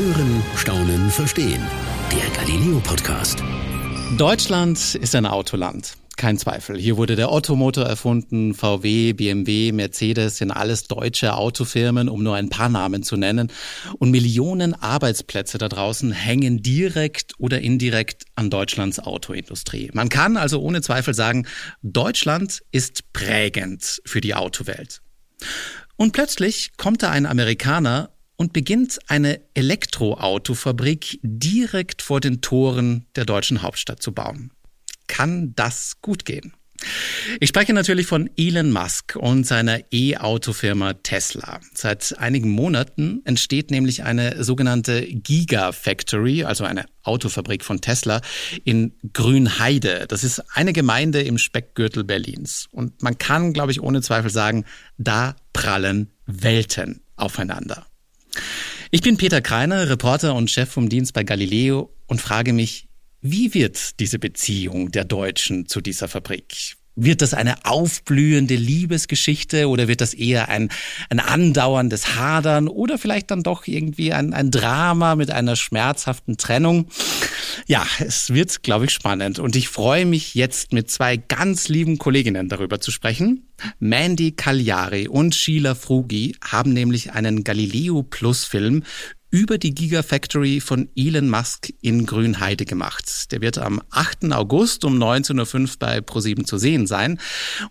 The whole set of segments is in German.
Hören, Staunen, Verstehen. Der Galileo Podcast. Deutschland ist ein Autoland. Kein Zweifel. Hier wurde der Ottomotor erfunden, VW, BMW, Mercedes sind alles deutsche Autofirmen, um nur ein paar Namen zu nennen. Und Millionen Arbeitsplätze da draußen hängen direkt oder indirekt an Deutschlands Autoindustrie. Man kann also ohne Zweifel sagen, Deutschland ist prägend für die Autowelt. Und plötzlich kommt da ein Amerikaner und beginnt eine Elektroautofabrik direkt vor den Toren der deutschen Hauptstadt zu bauen. Kann das gut gehen? Ich spreche natürlich von Elon Musk und seiner E-Auto-Firma Tesla. Seit einigen Monaten entsteht nämlich eine sogenannte Gigafactory, also eine Autofabrik von Tesla in Grünheide. Das ist eine Gemeinde im Speckgürtel Berlins. Und man kann, glaube ich, ohne Zweifel sagen, da prallen Welten aufeinander. Ich bin Peter Kreiner, Reporter und Chef vom Dienst bei Galileo und frage mich, wie wird diese Beziehung der Deutschen zu dieser Fabrik? Wird das eine aufblühende Liebesgeschichte oder wird das eher ein, ein andauerndes Hadern oder vielleicht dann doch irgendwie ein, ein Drama mit einer schmerzhaften Trennung? Ja, es wird, glaube ich, spannend und ich freue mich jetzt mit zwei ganz lieben Kolleginnen darüber zu sprechen. Mandy Cagliari und Sheila Frugi haben nämlich einen Galileo Plus Film über die Gigafactory von Elon Musk in Grünheide gemacht. Der wird am 8. August um 19.05 Uhr bei ProSieben zu sehen sein.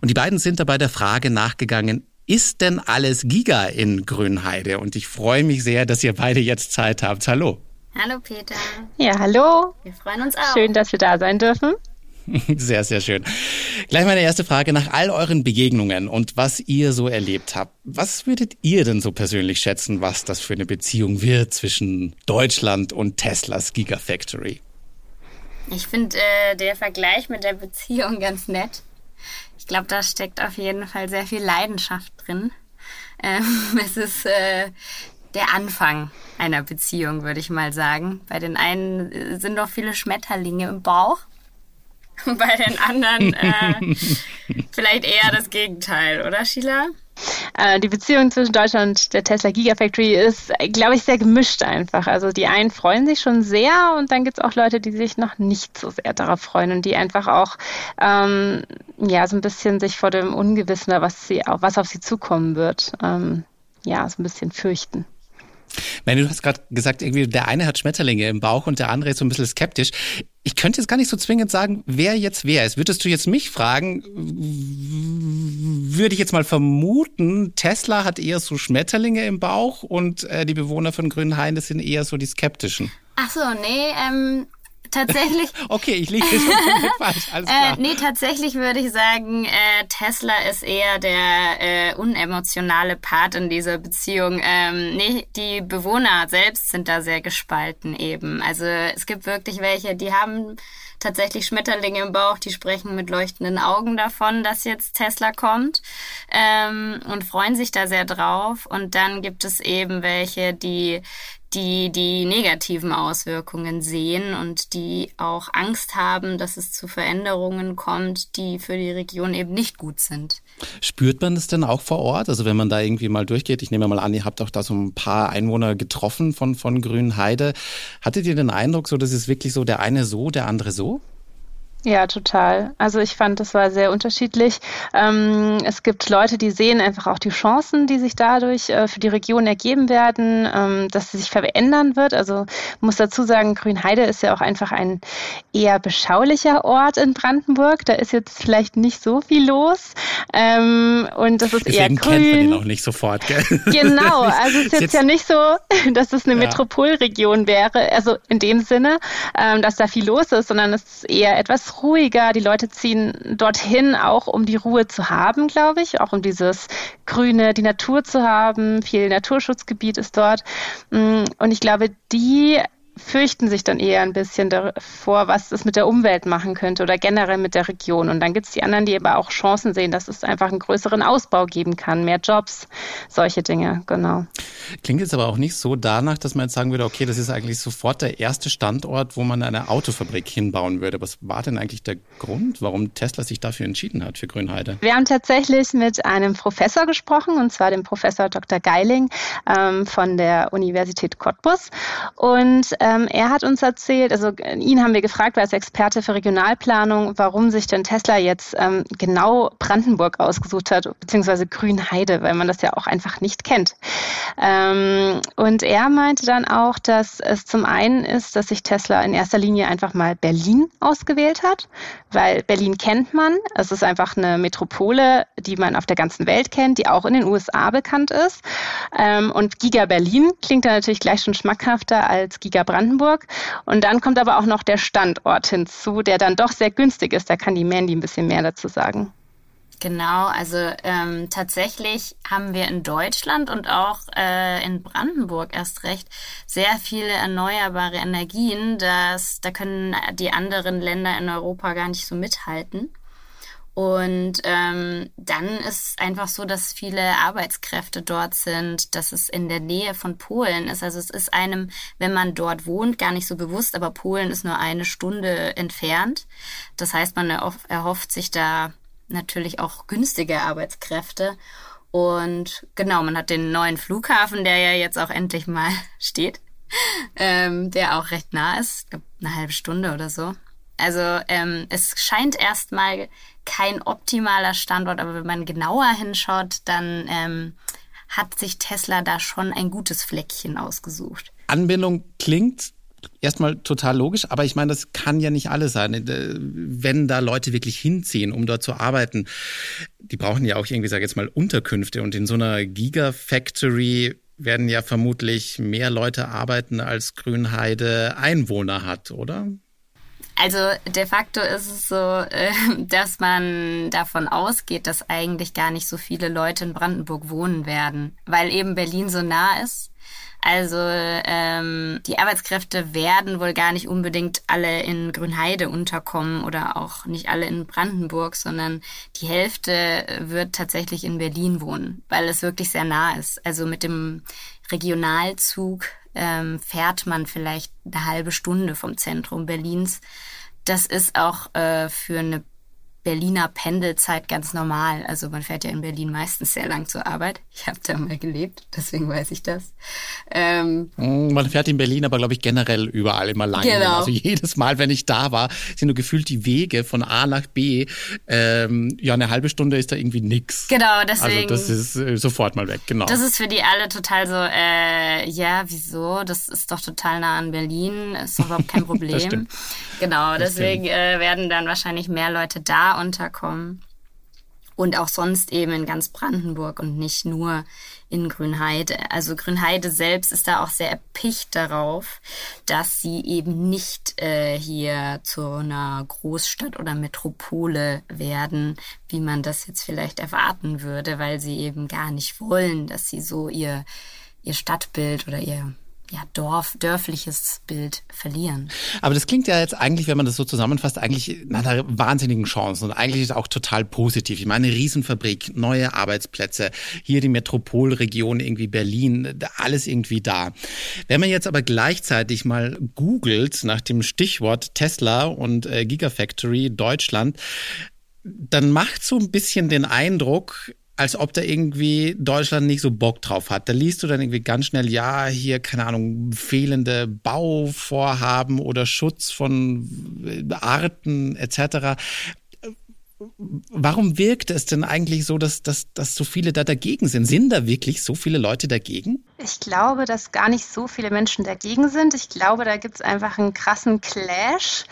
Und die beiden sind dabei der Frage nachgegangen, ist denn alles Giga in Grünheide? Und ich freue mich sehr, dass ihr beide jetzt Zeit habt. Hallo. Hallo Peter. Ja, hallo. Wir freuen uns auch. Schön, dass wir da sein dürfen. Sehr, sehr schön. Gleich meine erste Frage nach all euren Begegnungen und was ihr so erlebt habt. Was würdet ihr denn so persönlich schätzen, was das für eine Beziehung wird zwischen Deutschland und Teslas Gigafactory? Ich finde äh, der Vergleich mit der Beziehung ganz nett. Ich glaube, da steckt auf jeden Fall sehr viel Leidenschaft drin. Ähm, es ist äh, der Anfang einer Beziehung, würde ich mal sagen. Bei den einen äh, sind noch viele Schmetterlinge im Bauch. Bei den anderen äh, vielleicht eher das Gegenteil, oder Sheila? Äh, die Beziehung zwischen Deutschland und der Tesla Gigafactory ist, glaube ich, sehr gemischt einfach. Also die einen freuen sich schon sehr und dann gibt es auch Leute, die sich noch nicht so sehr darauf freuen und die einfach auch ähm, ja so ein bisschen sich vor dem Ungewissen, was sie was auf sie zukommen wird, ähm, ja so ein bisschen fürchten. Meine, du hast gerade gesagt, irgendwie der eine hat Schmetterlinge im Bauch und der andere ist so ein bisschen skeptisch. Ich könnte jetzt gar nicht so zwingend sagen, wer jetzt wer ist. Würdest du jetzt mich fragen, würde ich jetzt mal vermuten, Tesla hat eher so Schmetterlinge im Bauch und äh, die Bewohner von Grünhain, sind eher so die skeptischen. Ach so, nee, ähm, tatsächlich. okay, ich liege schon falsch. Alles äh, klar. Äh, nee, tatsächlich würde ich sagen, äh, Tesla ist eher der äh, unemotionale Part in dieser Beziehung. Ähm, nee, die Bewohner selbst sind da sehr gespalten eben. Also es gibt wirklich welche, die haben tatsächlich Schmetterlinge im Bauch, die sprechen mit leuchtenden Augen davon, dass jetzt Tesla kommt ähm, und freuen sich da sehr drauf. Und dann gibt es eben welche, die die die negativen Auswirkungen sehen und die auch Angst haben, dass es zu Veränderungen kommt, die für die Region eben nicht gut sind. Spürt man das denn auch vor Ort? Also wenn man da irgendwie mal durchgeht, ich nehme mal an, ihr habt auch da so ein paar Einwohner getroffen von, von Grünheide. Hattet ihr den Eindruck, so dass es wirklich so der eine so, der andere so? Ja, total. Also ich fand, das war sehr unterschiedlich. Ähm, es gibt Leute, die sehen einfach auch die Chancen, die sich dadurch äh, für die Region ergeben werden, ähm, dass sie sich verändern wird. Also muss dazu sagen, Grünheide ist ja auch einfach ein eher beschaulicher Ort in Brandenburg. Da ist jetzt vielleicht nicht so viel los. Ähm, und das ist Deswegen eher grün. kennt man ihn auch nicht sofort, gell? Genau. Also es ist jetzt, jetzt ja nicht so, dass es eine ja. Metropolregion wäre. Also in dem Sinne, ähm, dass da viel los ist, sondern es ist eher etwas ruhiger. Die Leute ziehen dorthin, auch um die Ruhe zu haben, glaube ich, auch um dieses Grüne, die Natur zu haben. Viel Naturschutzgebiet ist dort. Mm, und ich glaube, die fürchten sich dann eher ein bisschen davor, was es mit der Umwelt machen könnte oder generell mit der Region. Und dann gibt es die anderen, die aber auch Chancen sehen, dass es einfach einen größeren Ausbau geben kann, mehr Jobs, solche Dinge, genau. Klingt jetzt aber auch nicht so danach, dass man jetzt sagen würde, okay, das ist eigentlich sofort der erste Standort, wo man eine Autofabrik hinbauen würde. Was war denn eigentlich der Grund, warum Tesla sich dafür entschieden hat, für Grünheide? Wir haben tatsächlich mit einem Professor gesprochen, und zwar dem Professor Dr. Geiling ähm, von der Universität Cottbus. Und ähm, er hat uns erzählt, also ihn haben wir gefragt, weil als Experte für Regionalplanung, warum sich denn Tesla jetzt ähm, genau Brandenburg ausgesucht hat, beziehungsweise Grünheide, weil man das ja auch einfach nicht kennt. Ähm, und er meinte dann auch, dass es zum einen ist, dass sich Tesla in erster Linie einfach mal Berlin ausgewählt hat, weil Berlin kennt man. Es ist einfach eine Metropole, die man auf der ganzen Welt kennt, die auch in den USA bekannt ist. Ähm, und Giga Berlin klingt da natürlich gleich schon schmackhafter als Giga Brandenburg. Und dann kommt aber auch noch der Standort hinzu, der dann doch sehr günstig ist. Da kann die Mandy ein bisschen mehr dazu sagen. Genau, also ähm, tatsächlich haben wir in Deutschland und auch äh, in Brandenburg erst recht sehr viele erneuerbare Energien, dass da können die anderen Länder in Europa gar nicht so mithalten. Und ähm, dann ist es einfach so, dass viele Arbeitskräfte dort sind, dass es in der Nähe von Polen ist. Also es ist einem, wenn man dort wohnt, gar nicht so bewusst, aber Polen ist nur eine Stunde entfernt. Das heißt, man erhofft sich da natürlich auch günstige Arbeitskräfte. Und genau, man hat den neuen Flughafen, der ja jetzt auch endlich mal steht, ähm, der auch recht nah ist, eine halbe Stunde oder so. Also ähm, es scheint erstmal kein optimaler Standort, aber wenn man genauer hinschaut, dann ähm, hat sich Tesla da schon ein gutes Fleckchen ausgesucht. Anbindung klingt erstmal total logisch, aber ich meine, das kann ja nicht alles sein. Äh, wenn da Leute wirklich hinziehen, um dort zu arbeiten, die brauchen ja auch irgendwie, sag ich jetzt mal, Unterkünfte und in so einer Gigafactory werden ja vermutlich mehr Leute arbeiten, als Grünheide Einwohner hat, oder? Also de facto ist es so, äh, dass man davon ausgeht, dass eigentlich gar nicht so viele Leute in Brandenburg wohnen werden, weil eben Berlin so nah ist also ähm, die Arbeitskräfte werden wohl gar nicht unbedingt alle in Grünheide unterkommen oder auch nicht alle in Brandenburg, sondern die Hälfte wird tatsächlich in Berlin wohnen, weil es wirklich sehr nah ist. Also mit dem Regionalzug ähm, fährt man vielleicht eine halbe Stunde vom Zentrum Berlins. Das ist auch äh, für eine Berliner Pendelzeit ganz normal. Also man fährt ja in Berlin meistens sehr lang zur Arbeit. Ich habe da mal gelebt, deswegen weiß ich das. Ähm, mm, man fährt in Berlin aber, glaube ich, generell überall immer lang. Genau. Also jedes Mal, wenn ich da war, sind nur gefühlt die Wege von A nach B. Ähm, ja, eine halbe Stunde ist da irgendwie nix. Genau, deswegen. Also das ist äh, sofort mal weg, genau. Das ist für die alle total so, äh, ja, wieso? Das ist doch total nah an Berlin, ist überhaupt kein Problem. das. Genau, deswegen äh, werden dann wahrscheinlich mehr Leute da unterkommen. Und auch sonst eben in ganz Brandenburg und nicht nur in Grünheide. Also Grünheide selbst ist da auch sehr erpicht darauf, dass sie eben nicht äh, hier zu einer Großstadt oder Metropole werden, wie man das jetzt vielleicht erwarten würde, weil sie eben gar nicht wollen, dass sie so ihr, ihr Stadtbild oder ihr ja, Dorf, dörfliches Bild verlieren. Aber das klingt ja jetzt eigentlich, wenn man das so zusammenfasst, eigentlich nach einer wahnsinnigen Chance und eigentlich ist auch total positiv. Ich meine, eine Riesenfabrik, neue Arbeitsplätze, hier die Metropolregion irgendwie Berlin, alles irgendwie da. Wenn man jetzt aber gleichzeitig mal googelt nach dem Stichwort Tesla und äh, Gigafactory Deutschland, dann macht so ein bisschen den Eindruck, als ob da irgendwie Deutschland nicht so Bock drauf hat. Da liest du dann irgendwie ganz schnell, ja, hier, keine Ahnung, fehlende Bauvorhaben oder Schutz von Arten etc. Warum wirkt es denn eigentlich so, dass, dass, dass so viele da dagegen sind? Sind da wirklich so viele Leute dagegen? Ich glaube, dass gar nicht so viele Menschen dagegen sind. Ich glaube, da gibt es einfach einen krassen Clash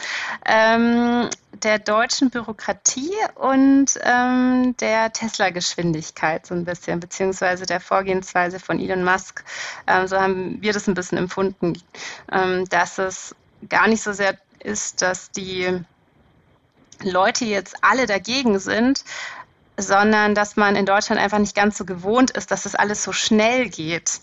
ähm, der deutschen Bürokratie und ähm, der Tesla-Geschwindigkeit so ein bisschen, beziehungsweise der Vorgehensweise von Elon Musk. Ähm, so haben wir das ein bisschen empfunden, ähm, dass es gar nicht so sehr ist, dass die Leute jetzt alle dagegen sind, sondern dass man in Deutschland einfach nicht ganz so gewohnt ist, dass das alles so schnell geht.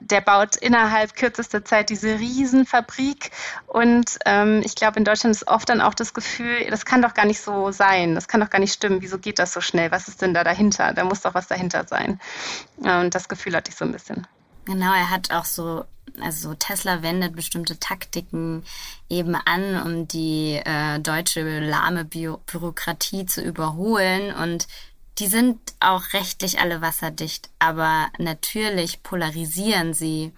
der baut innerhalb kürzester Zeit diese Riesenfabrik. Und ähm, ich glaube, in Deutschland ist oft dann auch das Gefühl, das kann doch gar nicht so sein, das kann doch gar nicht stimmen. Wieso geht das so schnell? Was ist denn da dahinter? Da muss doch was dahinter sein. Und das Gefühl hatte ich so ein bisschen. Genau, er hat auch so, also Tesla wendet bestimmte Taktiken eben an, um die äh, deutsche lahme Bü Bürokratie zu überholen. Und die sind auch rechtlich alle wasserdicht, aber natürlich polarisieren sie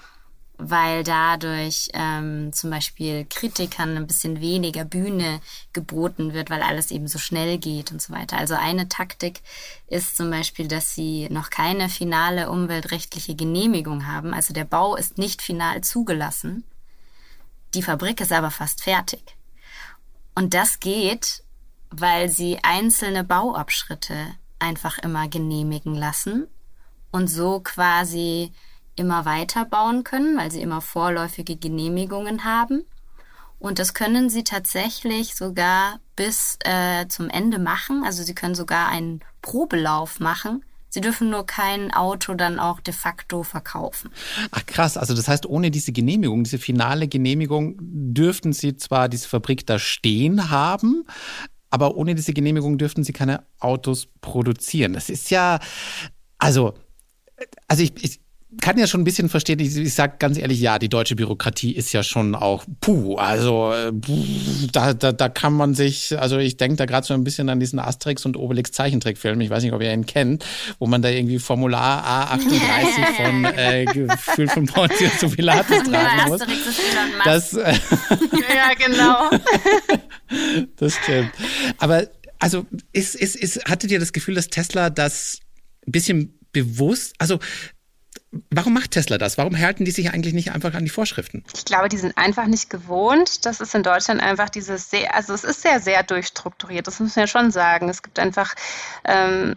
weil dadurch ähm, zum Beispiel Kritikern ein bisschen weniger Bühne geboten wird, weil alles eben so schnell geht und so weiter. Also eine Taktik ist zum Beispiel, dass sie noch keine finale umweltrechtliche Genehmigung haben. Also der Bau ist nicht final zugelassen. Die Fabrik ist aber fast fertig. Und das geht, weil sie einzelne Bauabschritte einfach immer genehmigen lassen und so quasi immer weiter bauen können, weil sie immer vorläufige Genehmigungen haben. Und das können sie tatsächlich sogar bis äh, zum Ende machen. Also sie können sogar einen Probelauf machen. Sie dürfen nur kein Auto dann auch de facto verkaufen. Ach krass, also das heißt, ohne diese Genehmigung, diese finale Genehmigung, dürften Sie zwar diese Fabrik da stehen haben, aber ohne diese Genehmigung dürften Sie keine Autos produzieren. Das ist ja, also, also ich, ich kann ja schon ein bisschen verstehen, ich, ich sage ganz ehrlich, ja, die deutsche Bürokratie ist ja schon auch puh, also puh, da, da, da kann man sich, also ich denke da gerade so ein bisschen an diesen Asterix und Obelix Zeichentrickfilm, ich weiß nicht, ob ihr ihn kennt, wo man da irgendwie Formular A38 von äh, Gefühl von Pontius zu Pilatus tragen muss. Das, äh, ja, genau. das stimmt. Aber also ist, ist, ist, hattet ihr das Gefühl, dass Tesla das ein bisschen bewusst, also Warum macht Tesla das? Warum halten die sich eigentlich nicht einfach an die Vorschriften? Ich glaube, die sind einfach nicht gewohnt. Das ist in Deutschland einfach dieses sehr, also es ist sehr, sehr durchstrukturiert. Das muss man ja schon sagen. Es gibt einfach ähm,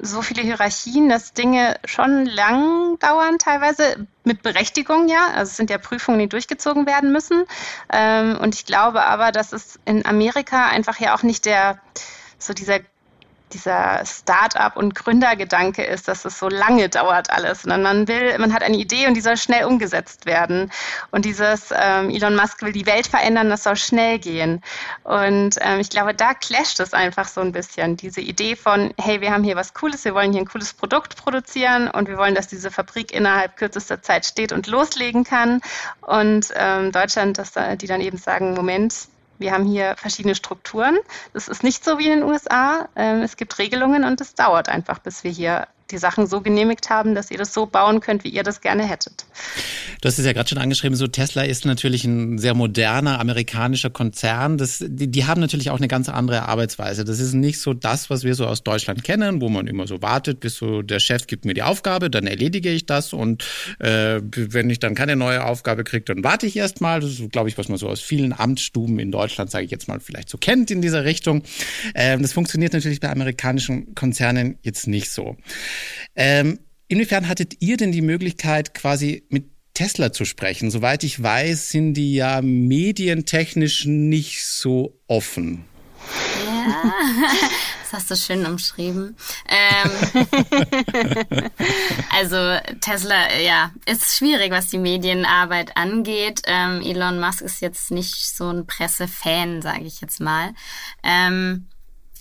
so viele Hierarchien, dass Dinge schon lang dauern, teilweise mit Berechtigung, ja. Also es sind ja Prüfungen, die durchgezogen werden müssen. Ähm, und ich glaube aber, dass es in Amerika einfach ja auch nicht der so dieser dieser Start-up und Gründergedanke ist, dass es so lange dauert alles, sondern man will, man hat eine Idee und die soll schnell umgesetzt werden. Und dieses ähm, Elon Musk will die Welt verändern, das soll schnell gehen. Und ähm, ich glaube, da clasht es einfach so ein bisschen. Diese Idee von, hey, wir haben hier was Cooles, wir wollen hier ein cooles Produkt produzieren und wir wollen, dass diese Fabrik innerhalb kürzester Zeit steht und loslegen kann. Und ähm, Deutschland, dass da, die dann eben sagen, Moment, wir haben hier verschiedene Strukturen. Das ist nicht so wie in den USA. Ähm, es gibt Regelungen und es dauert einfach, bis wir hier die Sachen so genehmigt haben, dass ihr das so bauen könnt, wie ihr das gerne hättet. Du hast es ja gerade schon angeschrieben, so Tesla ist natürlich ein sehr moderner amerikanischer Konzern. Das, die, die haben natürlich auch eine ganz andere Arbeitsweise. Das ist nicht so das, was wir so aus Deutschland kennen, wo man immer so wartet, bis so der Chef gibt mir die Aufgabe, dann erledige ich das und äh, wenn ich dann keine neue Aufgabe kriege, dann warte ich erst mal. Das ist, glaube ich, was man so aus vielen Amtsstuben in Deutschland, sage ich jetzt mal, vielleicht so kennt in dieser Richtung. Ähm, das funktioniert natürlich bei amerikanischen Konzernen jetzt nicht so. Ähm, inwiefern hattet ihr denn die Möglichkeit, quasi mit Tesla zu sprechen? Soweit ich weiß, sind die ja medientechnisch nicht so offen. Ja, das hast du schön umschrieben. Ähm, also Tesla, ja, ist schwierig, was die Medienarbeit angeht. Ähm, Elon Musk ist jetzt nicht so ein Pressefan, sage ich jetzt mal. Ähm,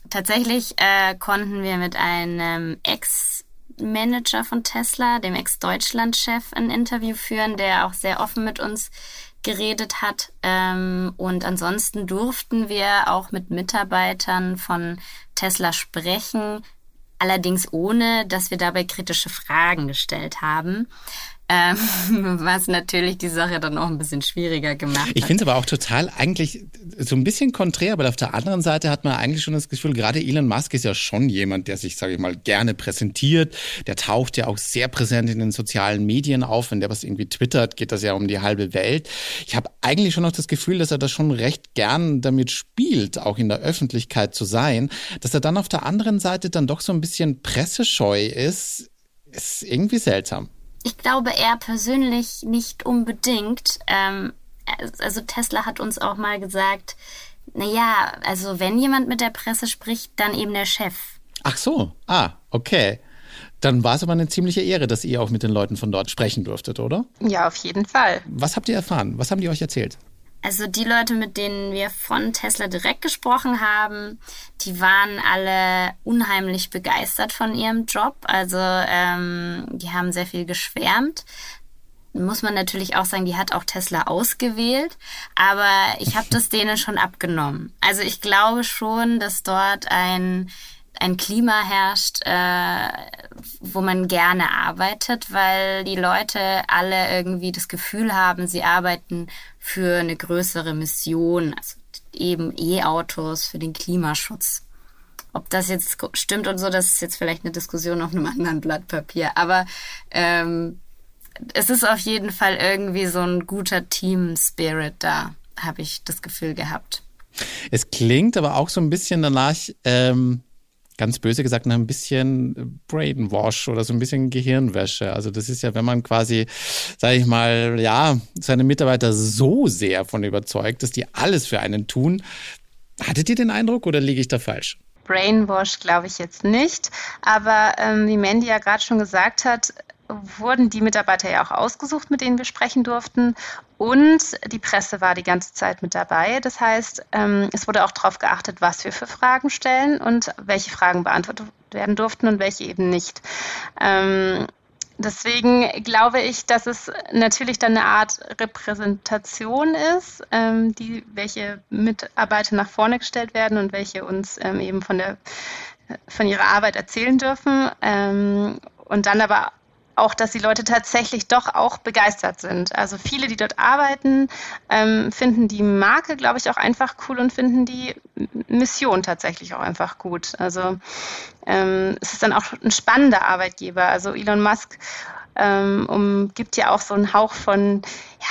tatsächlich äh, konnten wir mit einem Ex Manager von Tesla, dem Ex-Deutschland-Chef, ein Interview führen, der auch sehr offen mit uns geredet hat. Ähm, und ansonsten durften wir auch mit Mitarbeitern von Tesla sprechen, allerdings ohne, dass wir dabei kritische Fragen gestellt haben. Ähm, was natürlich die Sache dann auch ein bisschen schwieriger gemacht hat. Ich finde es aber auch total eigentlich so ein bisschen konträr, aber auf der anderen Seite hat man eigentlich schon das Gefühl, gerade Elon Musk ist ja schon jemand, der sich, sage ich mal, gerne präsentiert. Der taucht ja auch sehr präsent in den sozialen Medien auf. Wenn der was irgendwie twittert, geht das ja um die halbe Welt. Ich habe eigentlich schon noch das Gefühl, dass er das schon recht gern damit spielt, auch in der Öffentlichkeit zu sein. Dass er dann auf der anderen Seite dann doch so ein bisschen pressescheu ist, ist irgendwie seltsam. Ich glaube, er persönlich nicht unbedingt. Ähm, also Tesla hat uns auch mal gesagt, naja, also wenn jemand mit der Presse spricht, dann eben der Chef. Ach so, ah, okay. Dann war es aber eine ziemliche Ehre, dass ihr auch mit den Leuten von dort sprechen durftet, oder? Ja, auf jeden Fall. Was habt ihr erfahren? Was haben die euch erzählt? Also die Leute, mit denen wir von Tesla direkt gesprochen haben, die waren alle unheimlich begeistert von ihrem Job. Also ähm, die haben sehr viel geschwärmt. Muss man natürlich auch sagen, die hat auch Tesla ausgewählt, aber ich habe das denen schon abgenommen. Also ich glaube schon, dass dort ein ein Klima herrscht, äh, wo man gerne arbeitet, weil die Leute alle irgendwie das Gefühl haben, sie arbeiten für eine größere Mission, also eben E-Autos für den Klimaschutz. Ob das jetzt stimmt und so, das ist jetzt vielleicht eine Diskussion auf einem anderen Blatt Papier. Aber ähm, es ist auf jeden Fall irgendwie so ein guter Team-Spirit da, habe ich das Gefühl gehabt. Es klingt aber auch so ein bisschen danach, ähm, ganz böse gesagt, ein bisschen Brainwash oder so ein bisschen Gehirnwäsche. Also das ist ja, wenn man quasi, sage ich mal, ja, seine Mitarbeiter so sehr von überzeugt, dass die alles für einen tun. Hattet ihr den Eindruck oder liege ich da falsch? Brainwash glaube ich jetzt nicht. Aber ähm, wie Mandy ja gerade schon gesagt hat, wurden die Mitarbeiter ja auch ausgesucht, mit denen wir sprechen durften. Und die Presse war die ganze Zeit mit dabei. Das heißt, ähm, es wurde auch darauf geachtet, was wir für Fragen stellen und welche Fragen beantwortet werden durften und welche eben nicht. Ähm, deswegen glaube ich, dass es natürlich dann eine Art Repräsentation ist, ähm, die, welche Mitarbeiter nach vorne gestellt werden und welche uns eben von der von ihrer Arbeit erzählen dürfen. und dann aber auch, dass die Leute tatsächlich doch auch begeistert sind. Also viele, die dort arbeiten, ähm, finden die Marke, glaube ich, auch einfach cool und finden die Mission tatsächlich auch einfach gut. Also ähm, es ist dann auch ein spannender Arbeitgeber. Also Elon Musk ähm, um, gibt ja auch so einen Hauch von,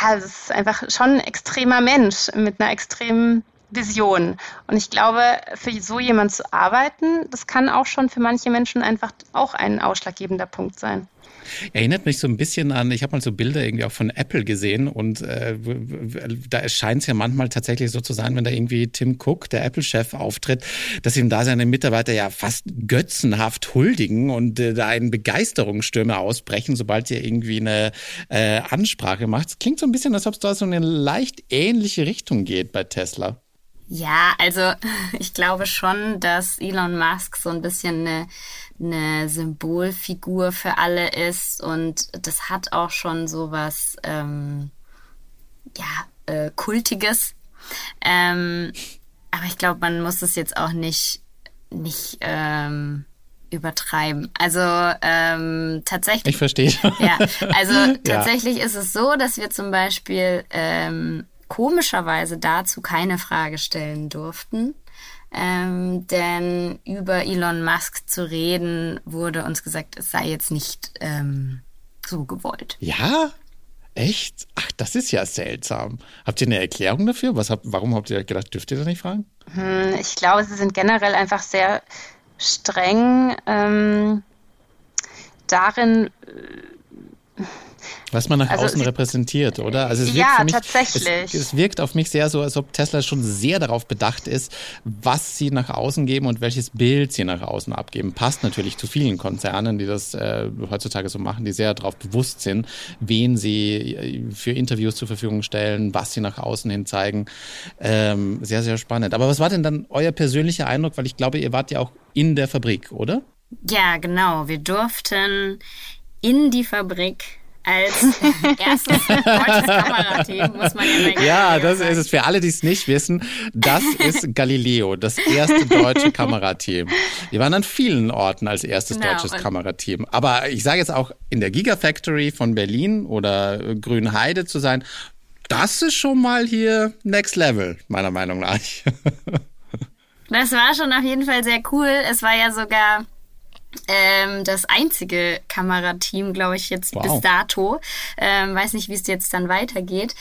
ja, es ist einfach schon ein extremer Mensch mit einer extremen Vision. Und ich glaube, für so jemand zu arbeiten, das kann auch schon für manche Menschen einfach auch ein ausschlaggebender Punkt sein. Erinnert mich so ein bisschen an, ich habe mal so Bilder irgendwie auch von Apple gesehen und äh, da scheint es ja manchmal tatsächlich so zu sein, wenn da irgendwie Tim Cook, der Apple-Chef, auftritt, dass ihm da seine Mitarbeiter ja fast götzenhaft huldigen und äh, da einen Begeisterungsstürme ausbrechen, sobald ihr irgendwie eine äh, Ansprache macht. Es klingt so ein bisschen, als ob es da so in eine leicht ähnliche Richtung geht bei Tesla. Ja, also ich glaube schon, dass Elon Musk so ein bisschen eine eine Symbolfigur für alle ist und das hat auch schon so was ähm, ja äh, kultiges. Ähm, aber ich glaube, man muss es jetzt auch nicht nicht ähm, übertreiben. Also ähm, tatsächlich. Ich verstehe. Ja, also tatsächlich ja. ist es so, dass wir zum Beispiel ähm, komischerweise dazu keine Frage stellen durften. Ähm, denn über Elon Musk zu reden, wurde uns gesagt, es sei jetzt nicht ähm, so gewollt. Ja? Echt? Ach, das ist ja seltsam. Habt ihr eine Erklärung dafür? Was habt, warum habt ihr gedacht, dürft ihr das nicht fragen? Hm, ich glaube, sie sind generell einfach sehr streng ähm, darin, was man nach also außen repräsentiert, oder? Also es wirkt ja, mich, tatsächlich. Es, es, wirkt auf mich sehr so, als ob Tesla schon sehr darauf bedacht ist, was sie nach außen geben und welches Bild sie nach außen abgeben. Passt natürlich zu vielen Konzernen, die das äh, heutzutage so machen, die sehr darauf bewusst sind, wen sie äh, für Interviews zur Verfügung stellen, was sie nach außen hin zeigen. Ähm, sehr, sehr spannend. Aber was war denn dann euer persönlicher Eindruck? Weil ich glaube, ihr wart ja auch in der Fabrik, oder? Ja, genau. Wir durften in die Fabrik als erstes deutsches Kamerateam, muss man ja mal Ja, das sagen. ist es für alle, die es nicht wissen. Das ist Galileo, das erste deutsche Kamerateam. Wir waren an vielen Orten als erstes genau, deutsches Kamerateam. Aber ich sage jetzt auch in der Gigafactory von Berlin oder Grünheide zu sein, das ist schon mal hier Next Level, meiner Meinung nach. Das war schon auf jeden Fall sehr cool. Es war ja sogar ähm, das einzige Kamerateam, glaube ich, jetzt wow. bis dato. Ähm, weiß nicht, wie es jetzt dann weitergeht.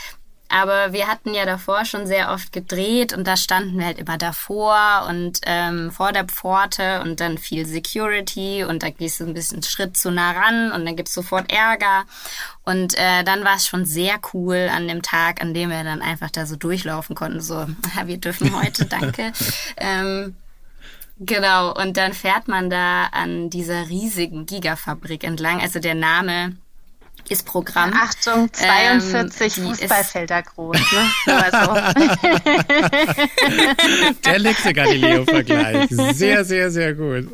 Aber wir hatten ja davor schon sehr oft gedreht und da standen wir halt immer davor und ähm, vor der Pforte und dann viel Security und da gehst du ein bisschen Schritt zu nah ran und dann gibt's sofort Ärger. Und äh, dann war es schon sehr cool an dem Tag, an dem wir dann einfach da so durchlaufen konnten. So, wir dürfen heute, danke. ähm, Genau, und dann fährt man da an dieser riesigen Gigafabrik entlang. Also der Name ist Programm. Achtung, 42 ähm, Fußballfelder groß. Ne? Also. Der letzte Galileo-Vergleich. Sehr, sehr, sehr gut.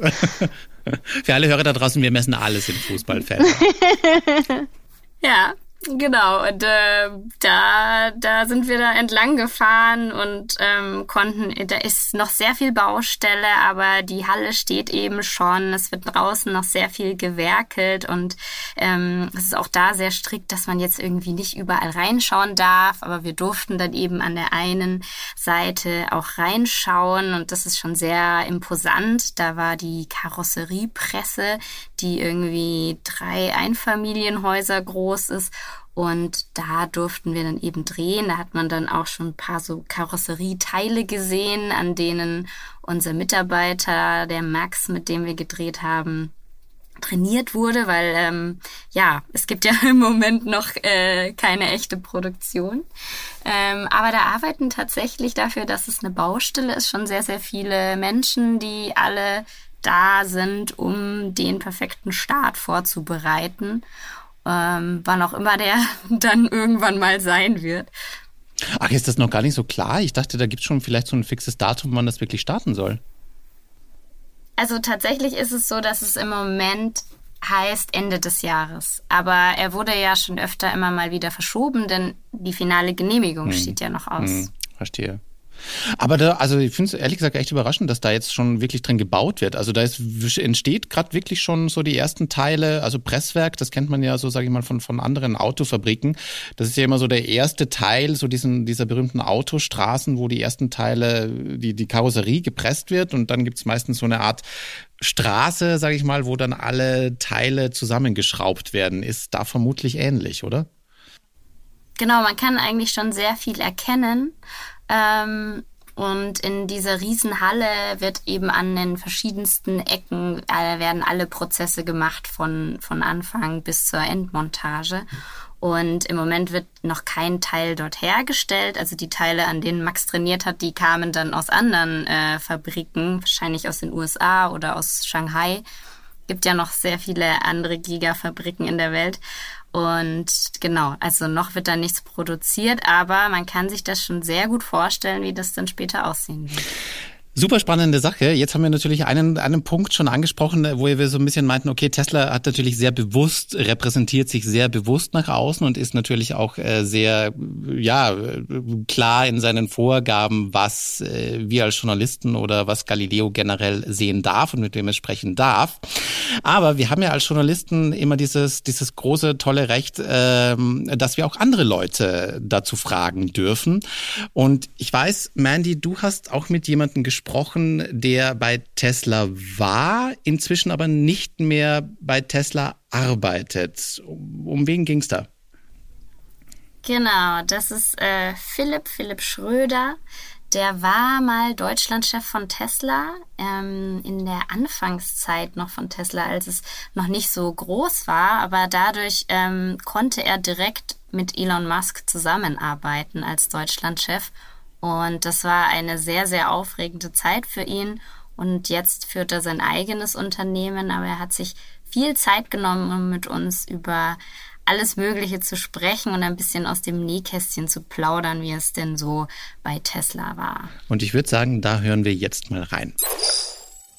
Für alle Hörer da draußen, wir messen alles in Fußballfeldern. Ja, Genau, und äh, da, da sind wir da entlang gefahren und ähm, konnten, da ist noch sehr viel Baustelle, aber die Halle steht eben schon. Es wird draußen noch sehr viel gewerkelt und ähm, es ist auch da sehr strikt, dass man jetzt irgendwie nicht überall reinschauen darf, aber wir durften dann eben an der einen Seite auch reinschauen und das ist schon sehr imposant. Da war die Karosseriepresse, die irgendwie drei Einfamilienhäuser groß ist. Und da durften wir dann eben drehen. Da hat man dann auch schon ein paar so Karosserieteile gesehen, an denen unser Mitarbeiter, der Max, mit dem wir gedreht haben, trainiert wurde, weil ähm, ja, es gibt ja im Moment noch äh, keine echte Produktion. Ähm, aber da arbeiten tatsächlich dafür, dass es eine Baustelle ist, schon sehr, sehr viele Menschen, die alle da sind, um den perfekten Start vorzubereiten, ähm, wann auch immer der dann irgendwann mal sein wird. Ach, ist das noch gar nicht so klar? Ich dachte, da gibt es schon vielleicht so ein fixes Datum, wann das wirklich starten soll. Also tatsächlich ist es so, dass es im Moment heißt Ende des Jahres. Aber er wurde ja schon öfter immer mal wieder verschoben, denn die finale Genehmigung hm. steht ja noch aus. Hm, verstehe. Aber da, also ich finde es ehrlich gesagt echt überraschend, dass da jetzt schon wirklich drin gebaut wird. Also da ist, entsteht gerade wirklich schon so die ersten Teile, also Presswerk, das kennt man ja so, sage ich mal, von, von anderen Autofabriken. Das ist ja immer so der erste Teil, so diesen, dieser berühmten Autostraßen, wo die ersten Teile, die, die Karosserie gepresst wird und dann gibt's meistens so eine Art Straße, sage ich mal, wo dann alle Teile zusammengeschraubt werden. Ist da vermutlich ähnlich, oder? Genau, man kann eigentlich schon sehr viel erkennen. Ähm, und in dieser Riesenhalle wird eben an den verschiedensten Ecken äh, werden alle Prozesse gemacht von, von Anfang bis zur Endmontage. Und im Moment wird noch kein Teil dort hergestellt. Also die Teile, an denen Max trainiert hat, die kamen dann aus anderen äh, Fabriken, wahrscheinlich aus den USA oder aus Shanghai. Gibt ja noch sehr viele andere Gigafabriken in der Welt. Und genau, also noch wird da nichts produziert, aber man kann sich das schon sehr gut vorstellen, wie das dann später aussehen wird. Super spannende Sache. Jetzt haben wir natürlich einen, einen Punkt schon angesprochen, wo wir so ein bisschen meinten, okay, Tesla hat natürlich sehr bewusst, repräsentiert sich sehr bewusst nach außen und ist natürlich auch äh, sehr, ja, klar in seinen Vorgaben, was äh, wir als Journalisten oder was Galileo generell sehen darf und mit wem es sprechen darf. Aber wir haben ja als Journalisten immer dieses, dieses große, tolle Recht, ähm, dass wir auch andere Leute dazu fragen dürfen. Und ich weiß, Mandy, du hast auch mit jemandem gesprochen, gesprochen, der bei Tesla war, inzwischen aber nicht mehr bei Tesla arbeitet. Um, wen ging es da? Genau, das ist äh, Philipp, Philipp Schröder. Der war mal Deutschlandchef von Tesla ähm, in der Anfangszeit noch von Tesla, als es noch nicht so groß war. Aber dadurch ähm, konnte er direkt mit Elon Musk zusammenarbeiten als Deutschlandchef und das war eine sehr, sehr aufregende Zeit für ihn. Und jetzt führt er sein eigenes Unternehmen, aber er hat sich viel Zeit genommen, um mit uns über alles Mögliche zu sprechen und ein bisschen aus dem Nähkästchen zu plaudern, wie es denn so bei Tesla war. Und ich würde sagen, da hören wir jetzt mal rein.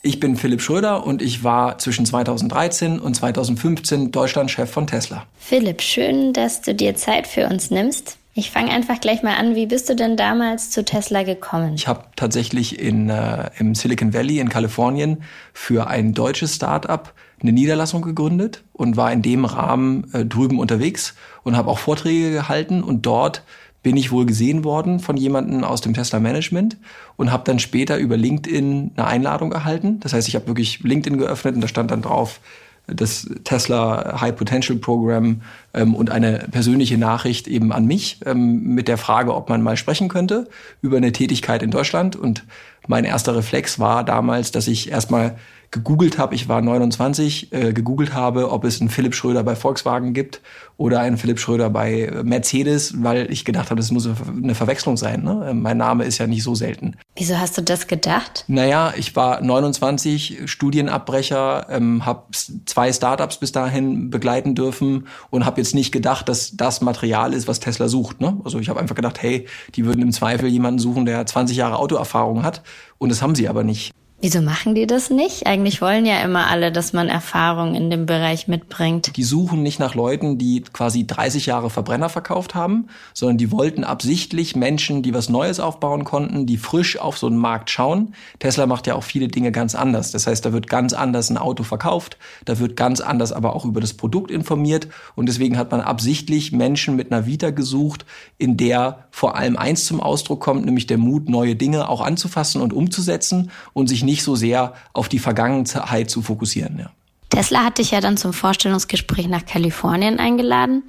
Ich bin Philipp Schröder und ich war zwischen 2013 und 2015 Deutschlandchef von Tesla. Philipp, schön, dass du dir Zeit für uns nimmst. Ich fange einfach gleich mal an. Wie bist du denn damals zu Tesla gekommen? Ich habe tatsächlich in, äh, im Silicon Valley in Kalifornien für ein deutsches Start-up eine Niederlassung gegründet und war in dem Rahmen äh, drüben unterwegs und habe auch Vorträge gehalten und dort bin ich wohl gesehen worden von jemandem aus dem Tesla Management und habe dann später über LinkedIn eine Einladung erhalten. Das heißt, ich habe wirklich LinkedIn geöffnet und da stand dann drauf, das Tesla High Potential Program ähm, und eine persönliche Nachricht eben an mich ähm, mit der Frage, ob man mal sprechen könnte über eine Tätigkeit in Deutschland. Und mein erster Reflex war damals, dass ich erstmal gegoogelt habe, ich war 29, äh, gegoogelt habe, ob es einen Philipp Schröder bei Volkswagen gibt oder einen Philipp Schröder bei Mercedes, weil ich gedacht habe, das muss eine Verwechslung sein. Ne? Ähm, mein Name ist ja nicht so selten. Wieso hast du das gedacht? Naja, ich war 29, Studienabbrecher, ähm, habe zwei Startups bis dahin begleiten dürfen und habe jetzt nicht gedacht, dass das Material ist, was Tesla sucht. Ne? Also ich habe einfach gedacht, hey, die würden im Zweifel jemanden suchen, der 20 Jahre Autoerfahrung hat und das haben sie aber nicht. Wieso machen die das nicht? Eigentlich wollen ja immer alle, dass man Erfahrung in dem Bereich mitbringt. Die suchen nicht nach Leuten, die quasi 30 Jahre Verbrenner verkauft haben, sondern die wollten absichtlich Menschen, die was Neues aufbauen konnten, die frisch auf so einen Markt schauen. Tesla macht ja auch viele Dinge ganz anders. Das heißt, da wird ganz anders ein Auto verkauft, da wird ganz anders aber auch über das Produkt informiert und deswegen hat man absichtlich Menschen mit einer Vita gesucht, in der vor allem eins zum Ausdruck kommt, nämlich der Mut, neue Dinge auch anzufassen und umzusetzen und sich nicht nicht so sehr auf die Vergangenheit zu fokussieren. Ja. Tesla hat dich ja dann zum Vorstellungsgespräch nach Kalifornien eingeladen.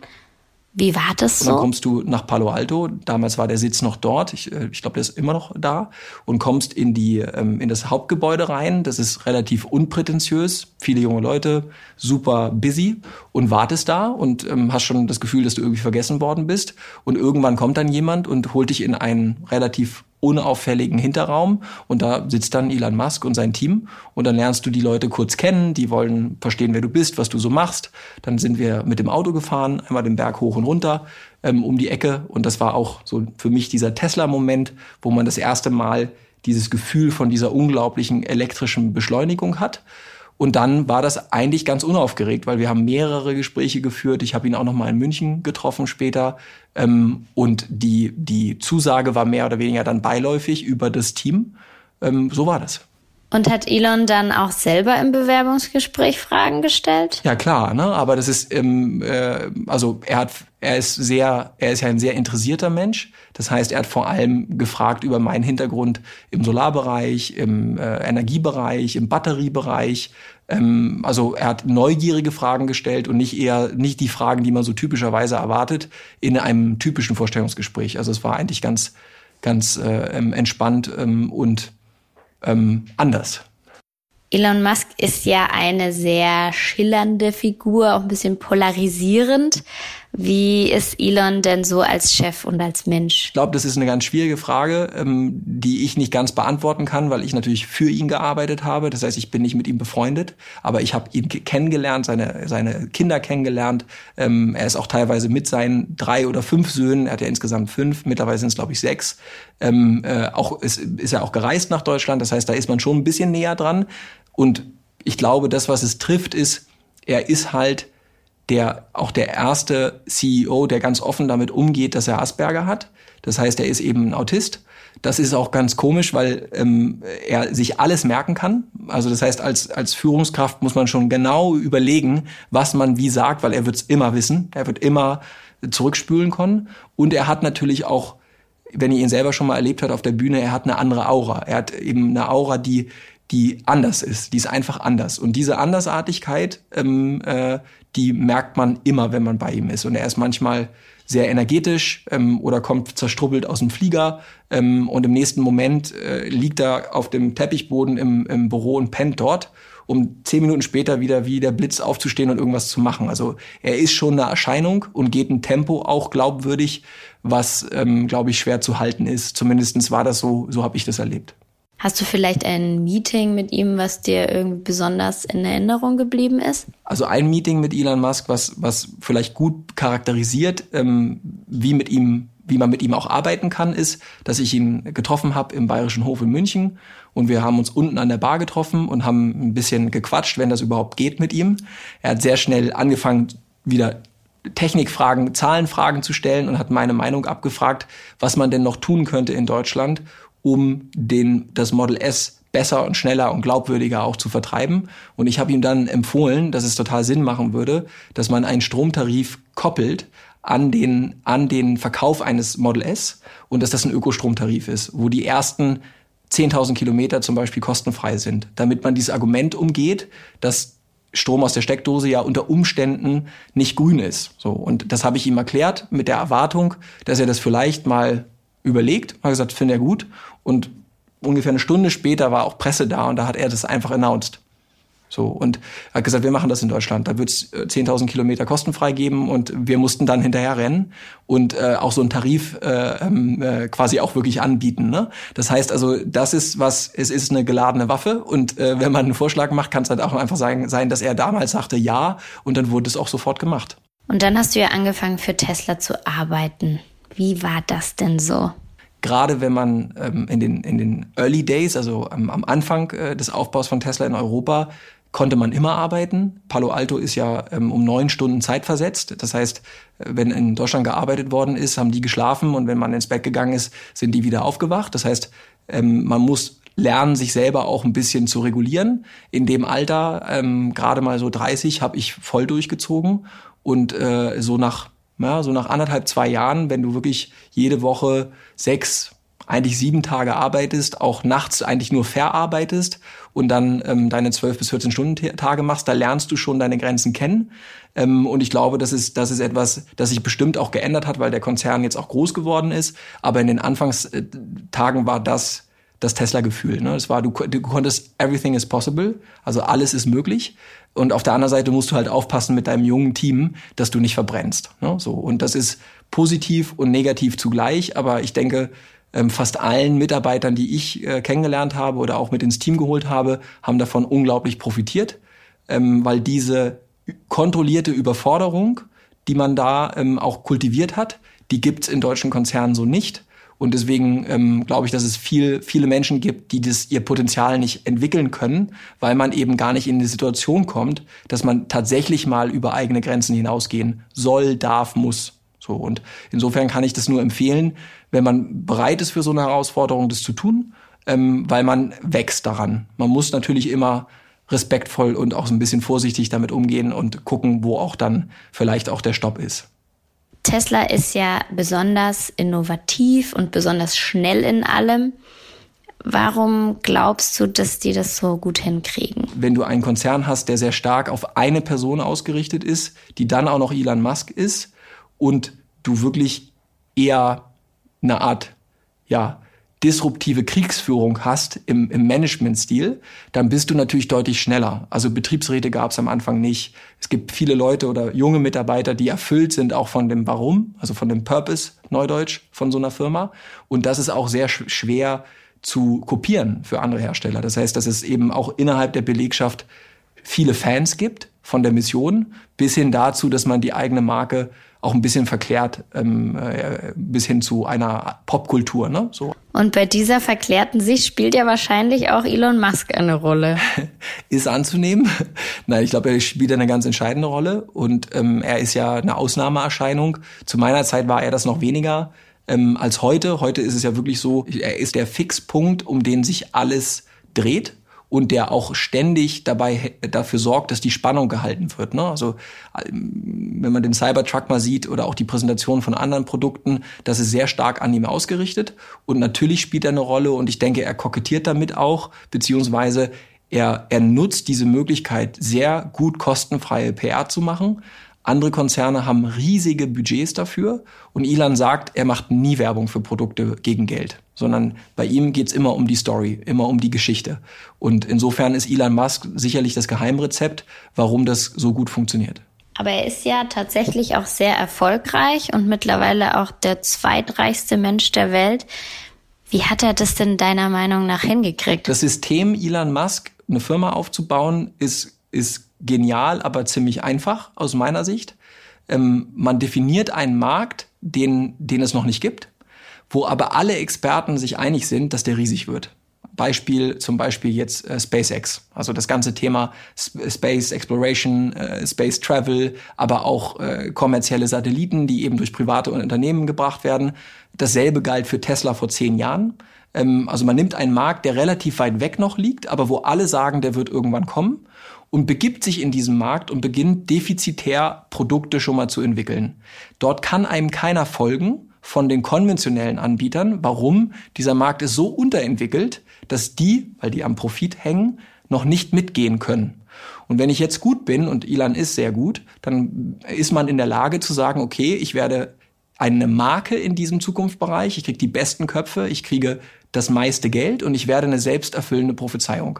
Wie war das so? Und dann kommst du nach Palo Alto. Damals war der Sitz noch dort. Ich, äh, ich glaube, der ist immer noch da. Und kommst in die ähm, in das Hauptgebäude rein. Das ist relativ unprätentiös. Viele junge Leute, super busy und wartest da und ähm, hast schon das Gefühl, dass du irgendwie vergessen worden bist. Und irgendwann kommt dann jemand und holt dich in einen relativ unauffälligen Hinterraum und da sitzt dann Elon Musk und sein Team und dann lernst du die Leute kurz kennen, die wollen verstehen, wer du bist, was du so machst. Dann sind wir mit dem Auto gefahren, einmal den Berg hoch und runter ähm, um die Ecke und das war auch so für mich dieser Tesla-Moment, wo man das erste Mal dieses Gefühl von dieser unglaublichen elektrischen Beschleunigung hat. Und dann war das eigentlich ganz unaufgeregt, weil wir haben mehrere Gespräche geführt. Ich habe ihn auch noch mal in München getroffen später. Ähm, und die, die Zusage war mehr oder weniger dann beiläufig über das Team. Ähm, so war das. Und hat Elon dann auch selber im Bewerbungsgespräch Fragen gestellt? Ja klar, ne? Aber das ist, ähm, äh, also er hat, er ist sehr, er ist ja ein sehr interessierter Mensch. Das heißt, er hat vor allem gefragt über meinen Hintergrund im Solarbereich, im äh, Energiebereich, im Batteriebereich. Ähm, also er hat neugierige Fragen gestellt und nicht eher nicht die Fragen, die man so typischerweise erwartet in einem typischen Vorstellungsgespräch. Also es war eigentlich ganz, ganz äh, entspannt ähm, und ähm, anders. Elon Musk ist ja eine sehr schillernde Figur, auch ein bisschen polarisierend. Wie ist Elon denn so als Chef und als Mensch? Ich glaube, das ist eine ganz schwierige Frage, ähm, die ich nicht ganz beantworten kann, weil ich natürlich für ihn gearbeitet habe. Das heißt, ich bin nicht mit ihm befreundet, aber ich habe ihn kennengelernt, seine, seine Kinder kennengelernt. Ähm, er ist auch teilweise mit seinen drei oder fünf Söhnen, er hat ja insgesamt fünf, mittlerweile sind es, glaube ich, sechs. Ähm, äh, auch ist, ist er auch gereist nach Deutschland. Das heißt, da ist man schon ein bisschen näher dran. Und ich glaube, das, was es trifft, ist, er ist halt der auch der erste CEO, der ganz offen damit umgeht, dass er Asperger hat. Das heißt, er ist eben ein Autist. Das ist auch ganz komisch, weil ähm, er sich alles merken kann. Also das heißt, als, als Führungskraft muss man schon genau überlegen, was man wie sagt, weil er wird es immer wissen. Er wird immer zurückspülen können. Und er hat natürlich auch, wenn ihr ihn selber schon mal erlebt habt auf der Bühne, er hat eine andere Aura. Er hat eben eine Aura, die die anders ist, die ist einfach anders. Und diese Andersartigkeit, ähm, äh, die merkt man immer, wenn man bei ihm ist. Und er ist manchmal sehr energetisch ähm, oder kommt zerstrubbelt aus dem Flieger ähm, und im nächsten Moment äh, liegt er auf dem Teppichboden im, im Büro und pennt dort, um zehn Minuten später wieder wie der Blitz aufzustehen und irgendwas zu machen. Also er ist schon eine Erscheinung und geht ein Tempo auch glaubwürdig, was, ähm, glaube ich, schwer zu halten ist. Zumindestens war das so, so habe ich das erlebt. Hast du vielleicht ein Meeting mit ihm, was dir irgendwie besonders in Erinnerung geblieben ist? Also ein Meeting mit Elon Musk, was, was vielleicht gut charakterisiert, ähm, wie mit ihm wie man mit ihm auch arbeiten kann, ist, dass ich ihn getroffen habe im Bayerischen Hof in München und wir haben uns unten an der Bar getroffen und haben ein bisschen gequatscht, wenn das überhaupt geht mit ihm. Er hat sehr schnell angefangen, wieder Technikfragen, Zahlenfragen zu stellen und hat meine Meinung abgefragt, was man denn noch tun könnte in Deutschland, um den, das Model S besser und schneller und glaubwürdiger auch zu vertreiben. Und ich habe ihm dann empfohlen, dass es total Sinn machen würde, dass man einen Stromtarif koppelt an den, an den Verkauf eines Model S und dass das ein Ökostromtarif ist, wo die ersten 10.000 Kilometer zum Beispiel kostenfrei sind, damit man dieses Argument umgeht, dass Strom aus der Steckdose ja unter Umständen nicht grün ist. So und das habe ich ihm erklärt mit der Erwartung, dass er das vielleicht mal überlegt, hat gesagt, finde er gut und ungefähr eine Stunde später war auch Presse da und da hat er das einfach announced. So, und hat gesagt, wir machen das in Deutschland. Da wird es 10.000 Kilometer kostenfrei geben und wir mussten dann hinterher rennen und äh, auch so einen Tarif äh, ähm, äh, quasi auch wirklich anbieten. Ne? Das heißt also, das ist was, es ist eine geladene Waffe und äh, wenn man einen Vorschlag macht, kann es halt auch einfach sein, sein, dass er damals sagte ja und dann wurde es auch sofort gemacht. Und dann hast du ja angefangen für Tesla zu arbeiten. Wie war das denn so? gerade wenn man ähm, in, den, in den Early Days, also am, am Anfang äh, des Aufbaus von Tesla in Europa, konnte man immer arbeiten. Palo Alto ist ja ähm, um neun Stunden Zeit versetzt. Das heißt, äh, wenn in Deutschland gearbeitet worden ist, haben die geschlafen und wenn man ins Bett gegangen ist, sind die wieder aufgewacht. Das heißt, ähm, man muss lernen, sich selber auch ein bisschen zu regulieren. In dem Alter, ähm, gerade mal so 30, habe ich voll durchgezogen und äh, so nach ja, so nach anderthalb, zwei Jahren, wenn du wirklich jede Woche sechs, eigentlich sieben Tage arbeitest, auch nachts eigentlich nur verarbeitest und dann ähm, deine zwölf bis 14 Stunden Tage machst, da lernst du schon deine Grenzen kennen. Ähm, und ich glaube, das ist, das ist etwas, das sich bestimmt auch geändert hat, weil der Konzern jetzt auch groß geworden ist. Aber in den Anfangstagen war das das Tesla-Gefühl. Ne? Das war, du, du konntest everything is possible, also alles ist möglich. Und auf der anderen Seite musst du halt aufpassen mit deinem jungen Team, dass du nicht verbrennst. Ne? So und das ist positiv und negativ zugleich. Aber ich denke, ähm, fast allen Mitarbeitern, die ich äh, kennengelernt habe oder auch mit ins Team geholt habe, haben davon unglaublich profitiert, ähm, weil diese kontrollierte Überforderung, die man da ähm, auch kultiviert hat, die gibt's in deutschen Konzernen so nicht. Und deswegen ähm, glaube ich, dass es viel, viele Menschen gibt, die das, ihr Potenzial nicht entwickeln können, weil man eben gar nicht in die Situation kommt, dass man tatsächlich mal über eigene Grenzen hinausgehen soll, darf, muss. So. Und insofern kann ich das nur empfehlen, wenn man bereit ist für so eine Herausforderung, das zu tun, ähm, weil man wächst daran. Man muss natürlich immer respektvoll und auch so ein bisschen vorsichtig damit umgehen und gucken, wo auch dann vielleicht auch der Stopp ist. Tesla ist ja besonders innovativ und besonders schnell in allem. Warum glaubst du, dass die das so gut hinkriegen? Wenn du einen Konzern hast, der sehr stark auf eine Person ausgerichtet ist, die dann auch noch Elon Musk ist und du wirklich eher eine Art, ja, disruptive Kriegsführung hast im, im Management-Stil, dann bist du natürlich deutlich schneller. Also Betriebsräte gab es am Anfang nicht. Es gibt viele Leute oder junge Mitarbeiter, die erfüllt sind auch von dem Warum, also von dem Purpose, Neudeutsch, von so einer Firma. Und das ist auch sehr schwer zu kopieren für andere Hersteller. Das heißt, dass es eben auch innerhalb der Belegschaft viele Fans gibt von der Mission, bis hin dazu, dass man die eigene Marke auch ein bisschen verklärt ähm, äh, bis hin zu einer Popkultur. Ne? So. Und bei dieser verklärten Sicht spielt ja wahrscheinlich auch Elon Musk eine Rolle. ist anzunehmen. Nein, ich glaube, er spielt eine ganz entscheidende Rolle und ähm, er ist ja eine Ausnahmeerscheinung. Zu meiner Zeit war er das noch weniger ähm, als heute. Heute ist es ja wirklich so, er ist der Fixpunkt, um den sich alles dreht und der auch ständig dabei dafür sorgt, dass die Spannung gehalten wird. Ne? Also ähm, wenn man den Cybertruck mal sieht oder auch die Präsentation von anderen Produkten, das ist sehr stark an ihm ausgerichtet und natürlich spielt er eine Rolle und ich denke, er kokettiert damit auch, beziehungsweise er, er nutzt diese Möglichkeit, sehr gut kostenfreie PR zu machen, andere Konzerne haben riesige Budgets dafür und Elon sagt, er macht nie Werbung für Produkte gegen Geld, sondern bei ihm geht's immer um die Story, immer um die Geschichte. Und insofern ist Elon Musk sicherlich das Geheimrezept, warum das so gut funktioniert. Aber er ist ja tatsächlich auch sehr erfolgreich und mittlerweile auch der zweitreichste Mensch der Welt. Wie hat er das denn deiner Meinung nach hingekriegt? Das System Elon Musk, eine Firma aufzubauen, ist, ist genial, aber ziemlich einfach aus meiner Sicht. Ähm, man definiert einen Markt, den, den es noch nicht gibt, wo aber alle Experten sich einig sind, dass der riesig wird. Beispiel zum Beispiel jetzt äh, SpaceX, also das ganze Thema Space Exploration, äh, Space Travel, aber auch äh, kommerzielle Satelliten, die eben durch private Unternehmen gebracht werden. Dasselbe galt für Tesla vor zehn Jahren. Ähm, also man nimmt einen Markt, der relativ weit weg noch liegt, aber wo alle sagen, der wird irgendwann kommen und begibt sich in diesen Markt und beginnt defizitär Produkte schon mal zu entwickeln. Dort kann einem keiner folgen von den konventionellen Anbietern. Warum? Dieser Markt ist so unterentwickelt, dass die, weil die am Profit hängen, noch nicht mitgehen können. Und wenn ich jetzt gut bin, und Ilan ist sehr gut, dann ist man in der Lage zu sagen, okay, ich werde eine Marke in diesem Zukunftsbereich, ich kriege die besten Köpfe, ich kriege das meiste Geld und ich werde eine selbsterfüllende Prophezeiung.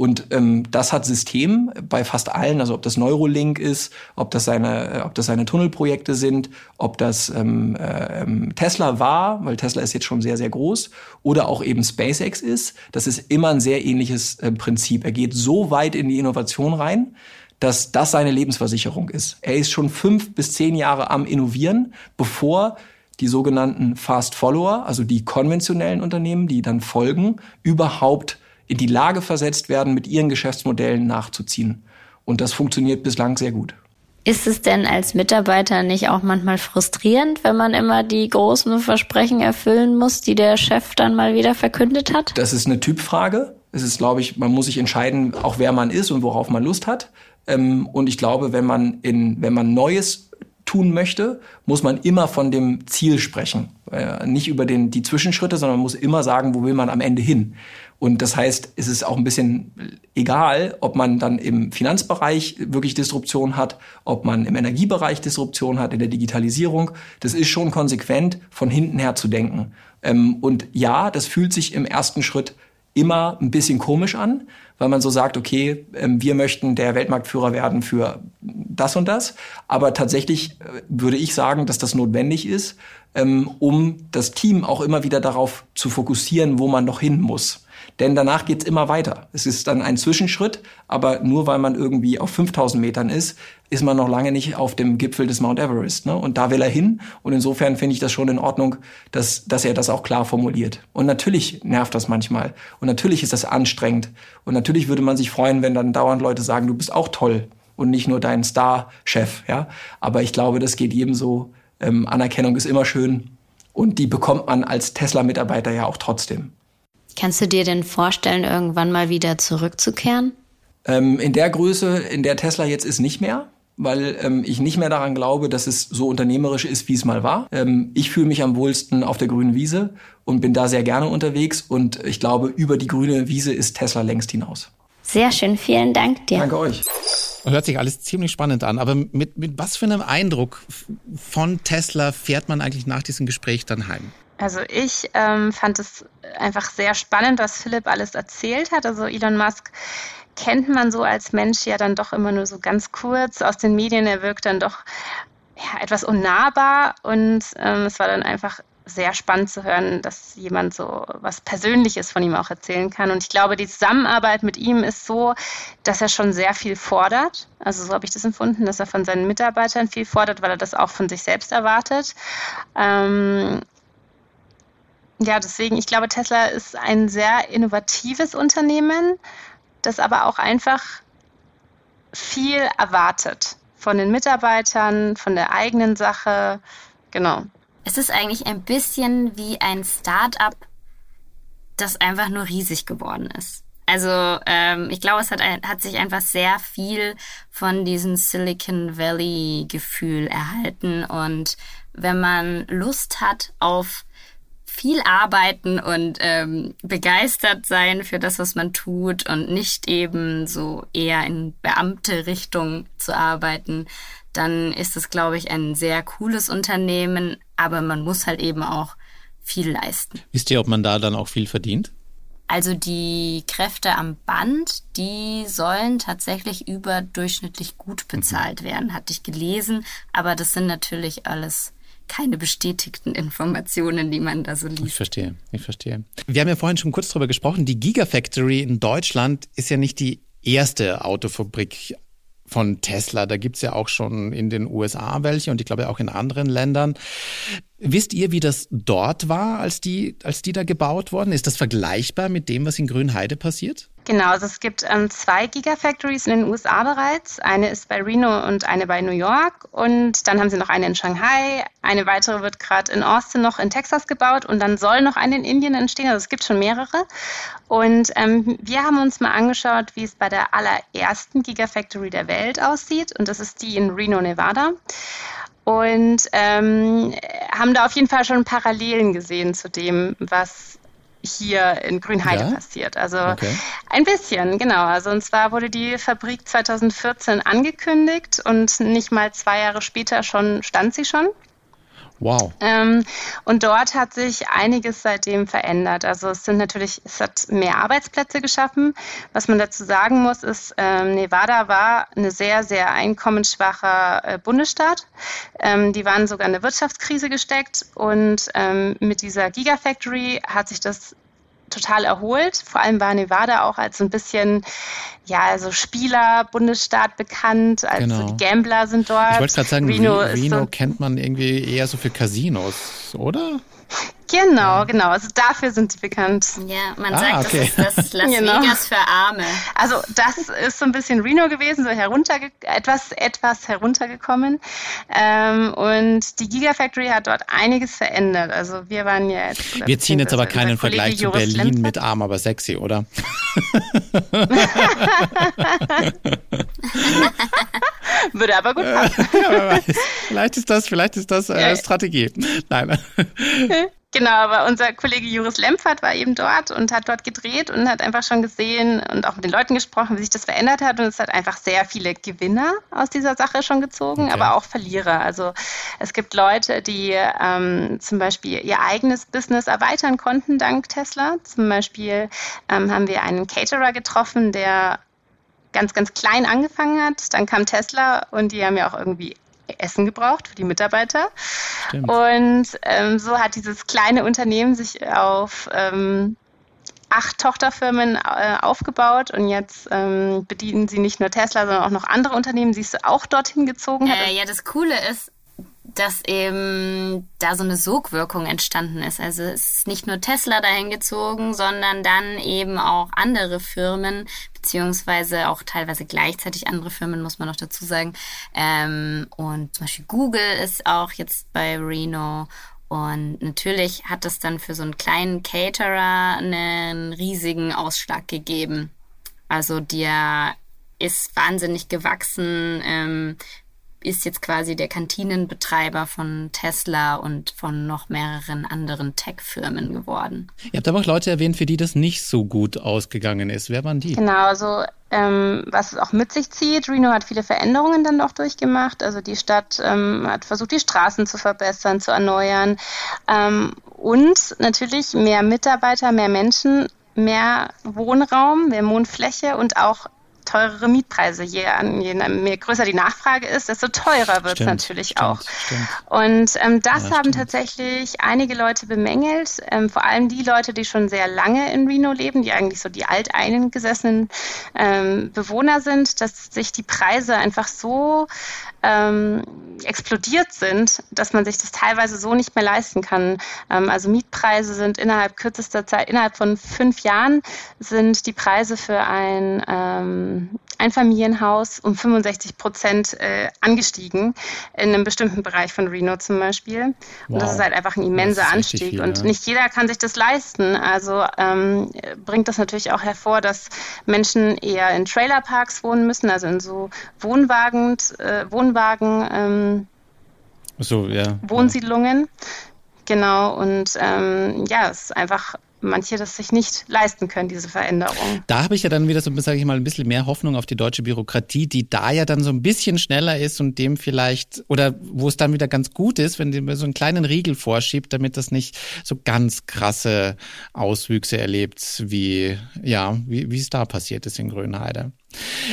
Und ähm, das hat System bei fast allen, also ob das Neurolink ist, ob das seine, äh, ob das seine Tunnelprojekte sind, ob das ähm, äh, ähm, Tesla war, weil Tesla ist jetzt schon sehr, sehr groß, oder auch eben SpaceX ist. Das ist immer ein sehr ähnliches äh, Prinzip. Er geht so weit in die Innovation rein, dass das seine Lebensversicherung ist. Er ist schon fünf bis zehn Jahre am Innovieren, bevor die sogenannten Fast Follower, also die konventionellen Unternehmen, die dann folgen, überhaupt in die Lage versetzt werden, mit ihren Geschäftsmodellen nachzuziehen. Und das funktioniert bislang sehr gut. Ist es denn als Mitarbeiter nicht auch manchmal frustrierend, wenn man immer die großen Versprechen erfüllen muss, die der Chef dann mal wieder verkündet hat? Das ist eine Typfrage. Es ist, glaube ich, man muss sich entscheiden, auch wer man ist und worauf man Lust hat. Ähm, und ich glaube, wenn man in, wenn man Neues tun möchte, muss man immer von dem Ziel sprechen. Äh, nicht über den, die Zwischenschritte, sondern man muss immer sagen, wo will man am Ende hin. Und das heißt, es ist auch ein bisschen egal, ob man dann im Finanzbereich wirklich Disruption hat, ob man im Energiebereich Disruption hat, in der Digitalisierung. Das ist schon konsequent, von hinten her zu denken. Ähm, und ja, das fühlt sich im ersten Schritt immer ein bisschen komisch an, weil man so sagt, okay, ähm, wir möchten der Weltmarktführer werden für das und das. Aber tatsächlich äh, würde ich sagen, dass das notwendig ist, ähm, um das Team auch immer wieder darauf zu fokussieren, wo man noch hin muss. Denn danach geht's immer weiter. Es ist dann ein Zwischenschritt, aber nur weil man irgendwie auf 5000 Metern ist, ist man noch lange nicht auf dem Gipfel des Mount Everest. Ne? Und da will er hin. Und insofern finde ich das schon in Ordnung, dass, dass er das auch klar formuliert. Und natürlich nervt das manchmal. Und natürlich ist das anstrengend. Und natürlich würde man sich freuen, wenn dann dauernd Leute sagen, du bist auch toll und nicht nur dein Star-Chef. Ja? Aber ich glaube, das geht jedem so. Ähm, Anerkennung ist immer schön. Und die bekommt man als Tesla-Mitarbeiter ja auch trotzdem. Kannst du dir denn vorstellen, irgendwann mal wieder zurückzukehren? Ähm, in der Größe, in der Tesla jetzt ist, nicht mehr weil ähm, ich nicht mehr daran glaube, dass es so unternehmerisch ist, wie es mal war. Ähm, ich fühle mich am wohlsten auf der grünen Wiese und bin da sehr gerne unterwegs und ich glaube, über die grüne Wiese ist Tesla längst hinaus. Sehr schön, vielen Dank dir. Danke euch. Hört sich alles ziemlich spannend an, aber mit, mit was für einem Eindruck von Tesla fährt man eigentlich nach diesem Gespräch dann heim? Also ich ähm, fand es einfach sehr spannend, was Philipp alles erzählt hat. Also Elon Musk kennt man so als Mensch ja dann doch immer nur so ganz kurz aus den Medien. Er wirkt dann doch ja, etwas unnahbar und ähm, es war dann einfach sehr spannend zu hören, dass jemand so was Persönliches von ihm auch erzählen kann. Und ich glaube, die Zusammenarbeit mit ihm ist so, dass er schon sehr viel fordert. Also so habe ich das empfunden, dass er von seinen Mitarbeitern viel fordert, weil er das auch von sich selbst erwartet. Ähm, ja, deswegen, ich glaube, Tesla ist ein sehr innovatives Unternehmen, das aber auch einfach viel erwartet von den Mitarbeitern, von der eigenen Sache. Genau. Es ist eigentlich ein bisschen wie ein Start-up, das einfach nur riesig geworden ist. Also ähm, ich glaube, es hat, hat sich einfach sehr viel von diesem Silicon Valley-Gefühl erhalten. Und wenn man Lust hat auf viel arbeiten und ähm, begeistert sein für das, was man tut und nicht eben so eher in beamte Richtung zu arbeiten, dann ist es, glaube ich, ein sehr cooles Unternehmen, aber man muss halt eben auch viel leisten. Wisst ihr, ob man da dann auch viel verdient? Also die Kräfte am Band, die sollen tatsächlich überdurchschnittlich gut bezahlt werden, hatte ich gelesen, aber das sind natürlich alles keine bestätigten Informationen, die man da so liest. Ich verstehe, ich verstehe. Wir haben ja vorhin schon kurz darüber gesprochen, die Gigafactory in Deutschland ist ja nicht die erste Autofabrik von Tesla. Da gibt's ja auch schon in den USA welche und ich glaube auch in anderen Ländern. Wisst ihr, wie das dort war, als die, als die da gebaut wurden? Ist das vergleichbar mit dem, was in Grünheide passiert? Genau, also es gibt ähm, zwei Gigafactories in den USA bereits. Eine ist bei Reno und eine bei New York. Und dann haben sie noch eine in Shanghai. Eine weitere wird gerade in Austin noch in Texas gebaut. Und dann soll noch eine in Indien entstehen. Also es gibt schon mehrere. Und ähm, wir haben uns mal angeschaut, wie es bei der allerersten Gigafactory der Welt aussieht. Und das ist die in Reno, Nevada. Und ähm, haben da auf jeden Fall schon Parallelen gesehen zu dem, was hier in Grünheide ja? passiert. Also okay. ein bisschen, genau. Also und zwar wurde die Fabrik 2014 angekündigt und nicht mal zwei Jahre später schon stand sie schon. Wow. Ähm, und dort hat sich einiges seitdem verändert. Also es sind natürlich, es hat mehr Arbeitsplätze geschaffen. Was man dazu sagen muss, ist, ähm, Nevada war eine sehr, sehr einkommensschwacher äh, Bundesstaat. Ähm, die waren sogar in eine Wirtschaftskrise gesteckt und ähm, mit dieser Gigafactory hat sich das total erholt. Vor allem war Nevada auch als so ein bisschen, ja, also Spieler, Bundesstaat bekannt. Also genau. die Gambler sind dort. Ich wollte gerade sagen, Reno, Reno so kennt man irgendwie eher so für Casinos, oder? Genau, genau. Also dafür sind sie bekannt. Ja, man ah, sagt, okay. das ist das Las genau. Vegas für Arme. Also das ist so ein bisschen Reno gewesen, so herunterge etwas, etwas heruntergekommen. Ähm, und die Gigafactory hat dort einiges verändert. Also wir waren ja jetzt. Wir ziehen jetzt aber keinen Vergleich zu Berlin Lempert. mit arm, aber sexy, oder? Würde aber gut passen. Ja, vielleicht ist das, vielleicht ist das äh, Strategie. Nein. Genau, aber unser Kollege Juris Lempfert war eben dort und hat dort gedreht und hat einfach schon gesehen und auch mit den Leuten gesprochen, wie sich das verändert hat. Und es hat einfach sehr viele Gewinner aus dieser Sache schon gezogen, okay. aber auch Verlierer. Also es gibt Leute, die ähm, zum Beispiel ihr eigenes Business erweitern konnten dank Tesla. Zum Beispiel ähm, haben wir einen Caterer getroffen, der ganz, ganz klein angefangen hat. Dann kam Tesla und die haben ja auch irgendwie Essen gebraucht für die Mitarbeiter. Stimmt. Und ähm, so hat dieses kleine Unternehmen sich auf ähm, acht Tochterfirmen äh, aufgebaut und jetzt ähm, bedienen sie nicht nur Tesla, sondern auch noch andere Unternehmen, die es auch dorthin gezogen hat. Äh, ja, das Coole ist, dass eben da so eine Sogwirkung entstanden ist. Also es ist nicht nur Tesla dahin gezogen, sondern dann eben auch andere Firmen, beziehungsweise auch teilweise gleichzeitig andere Firmen, muss man noch dazu sagen. Ähm, und zum Beispiel Google ist auch jetzt bei Reno. Und natürlich hat es dann für so einen kleinen Caterer einen riesigen Ausschlag gegeben. Also der ist wahnsinnig gewachsen. Ähm, ist jetzt quasi der Kantinenbetreiber von Tesla und von noch mehreren anderen Tech-Firmen geworden. Ihr habt aber auch Leute erwähnt, für die das nicht so gut ausgegangen ist. Wer waren die? Genau, also ähm, was es auch mit sich zieht. Reno hat viele Veränderungen dann auch durchgemacht. Also die Stadt ähm, hat versucht, die Straßen zu verbessern, zu erneuern. Ähm, und natürlich mehr Mitarbeiter, mehr Menschen, mehr Wohnraum, mehr Wohnfläche und auch teurere Mietpreise. Je, je mehr größer die Nachfrage ist, desto teurer wird es natürlich stimmt, auch. Stimmt. Und ähm, das ja, haben stimmt. tatsächlich einige Leute bemängelt, ähm, vor allem die Leute, die schon sehr lange in Reno leben, die eigentlich so die alteingesessenen ähm, Bewohner sind, dass sich die Preise einfach so ähm, explodiert sind, dass man sich das teilweise so nicht mehr leisten kann. Ähm, also Mietpreise sind innerhalb kürzester Zeit, innerhalb von fünf Jahren sind die Preise für ein ähm, Einfamilienhaus um 65 Prozent äh, angestiegen in einem bestimmten Bereich von Reno zum Beispiel. Und wow. das ist halt einfach ein immenser Anstieg. Viel, und ja. nicht jeder kann sich das leisten. Also ähm, bringt das natürlich auch hervor, dass Menschen eher in Trailerparks wohnen müssen, also in so Wohnwagen, äh, Wohnwagen ähm, so, ja. Wohnsiedlungen. Genau, und ähm, ja, es ist einfach manche das sich nicht leisten können, diese Veränderung. Da habe ich ja dann wieder so, sage ich mal, ein bisschen mehr Hoffnung auf die deutsche Bürokratie, die da ja dann so ein bisschen schneller ist und dem vielleicht, oder wo es dann wieder ganz gut ist, wenn die so einen kleinen Riegel vorschiebt, damit das nicht so ganz krasse Auswüchse erlebt, wie, ja, wie, wie es da passiert ist in Grönheide.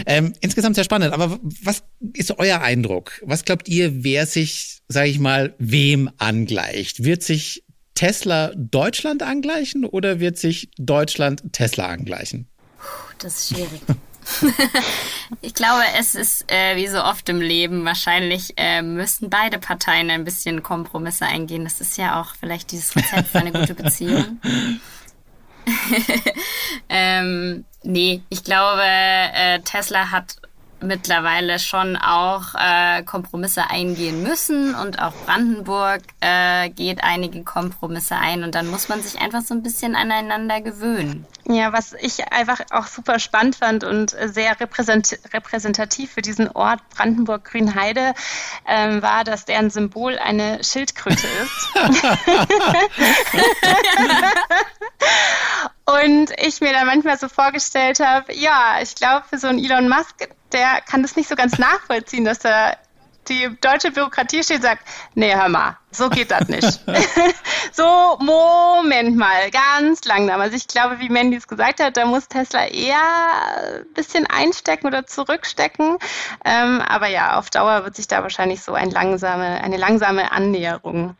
Ähm, insgesamt sehr spannend, aber was ist euer Eindruck? Was glaubt ihr, wer sich, sage ich mal, wem angleicht? Wird sich Tesla Deutschland angleichen oder wird sich Deutschland Tesla angleichen? Das ist schwierig. ich glaube, es ist äh, wie so oft im Leben wahrscheinlich äh, müssen beide Parteien ein bisschen Kompromisse eingehen. Das ist ja auch vielleicht dieses Rezept für eine gute Beziehung. ähm, nee, ich glaube, äh, Tesla hat mittlerweile schon auch äh, Kompromisse eingehen müssen und auch Brandenburg äh, geht einige Kompromisse ein und dann muss man sich einfach so ein bisschen aneinander gewöhnen. Ja, was ich einfach auch super spannend fand und sehr repräsent repräsentativ für diesen Ort Brandenburg-Grünheide ähm, war, dass deren Symbol eine Schildkröte ist. und ich mir da manchmal so vorgestellt habe, ja, ich glaube, für so einen Elon Musk der kann das nicht so ganz nachvollziehen, dass er die deutsche Bürokratie steht und sagt, nee, hör mal, so geht das nicht. so, Moment mal, ganz langsam. Also ich glaube, wie Mandy es gesagt hat, da muss Tesla eher ein bisschen einstecken oder zurückstecken. Ähm, aber ja, auf Dauer wird sich da wahrscheinlich so ein langsame, eine langsame Annäherung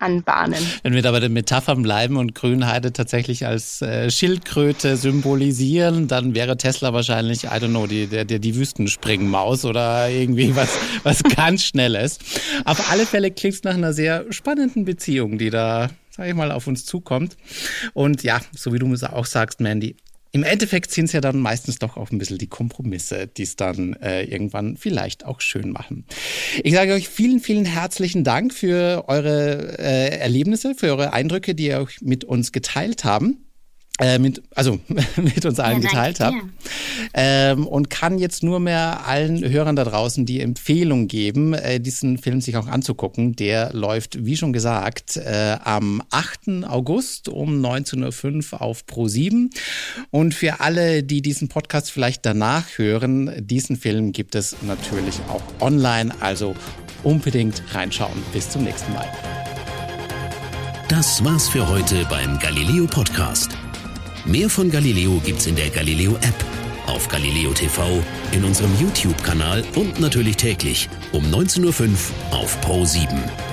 anbahnen. Wenn wir da bei den Metaphern bleiben und Grünheide tatsächlich als äh, Schildkröte symbolisieren, dann wäre Tesla wahrscheinlich, I don't know, die, der, der, die Wüstenspringmaus oder irgendwie was, was ganz Schnelles. Auf alle Fälle klingt es nach einer sehr spannenden Beziehung, die da sag ich mal, auf uns zukommt. Und ja, so wie du es auch sagst, Mandy, im Endeffekt sind es ja dann meistens doch auch ein bisschen die Kompromisse, die es dann äh, irgendwann vielleicht auch schön machen. Ich sage euch vielen, vielen herzlichen Dank für eure äh, Erlebnisse, für eure Eindrücke, die ihr euch mit uns geteilt haben äh, mit, also mit uns allen ja, geteilt habt. Ähm, und kann jetzt nur mehr allen Hörern da draußen die Empfehlung geben, äh, diesen Film sich auch anzugucken. Der läuft, wie schon gesagt, äh, am 8. August um 19.05 Uhr auf Pro7. Und für alle, die diesen Podcast vielleicht danach hören, diesen Film gibt es natürlich auch online. Also unbedingt reinschauen. Bis zum nächsten Mal. Das war's für heute beim Galileo Podcast. Mehr von Galileo gibt's in der Galileo App, auf Galileo TV, in unserem YouTube-Kanal und natürlich täglich um 19.05 Uhr auf Pro 7.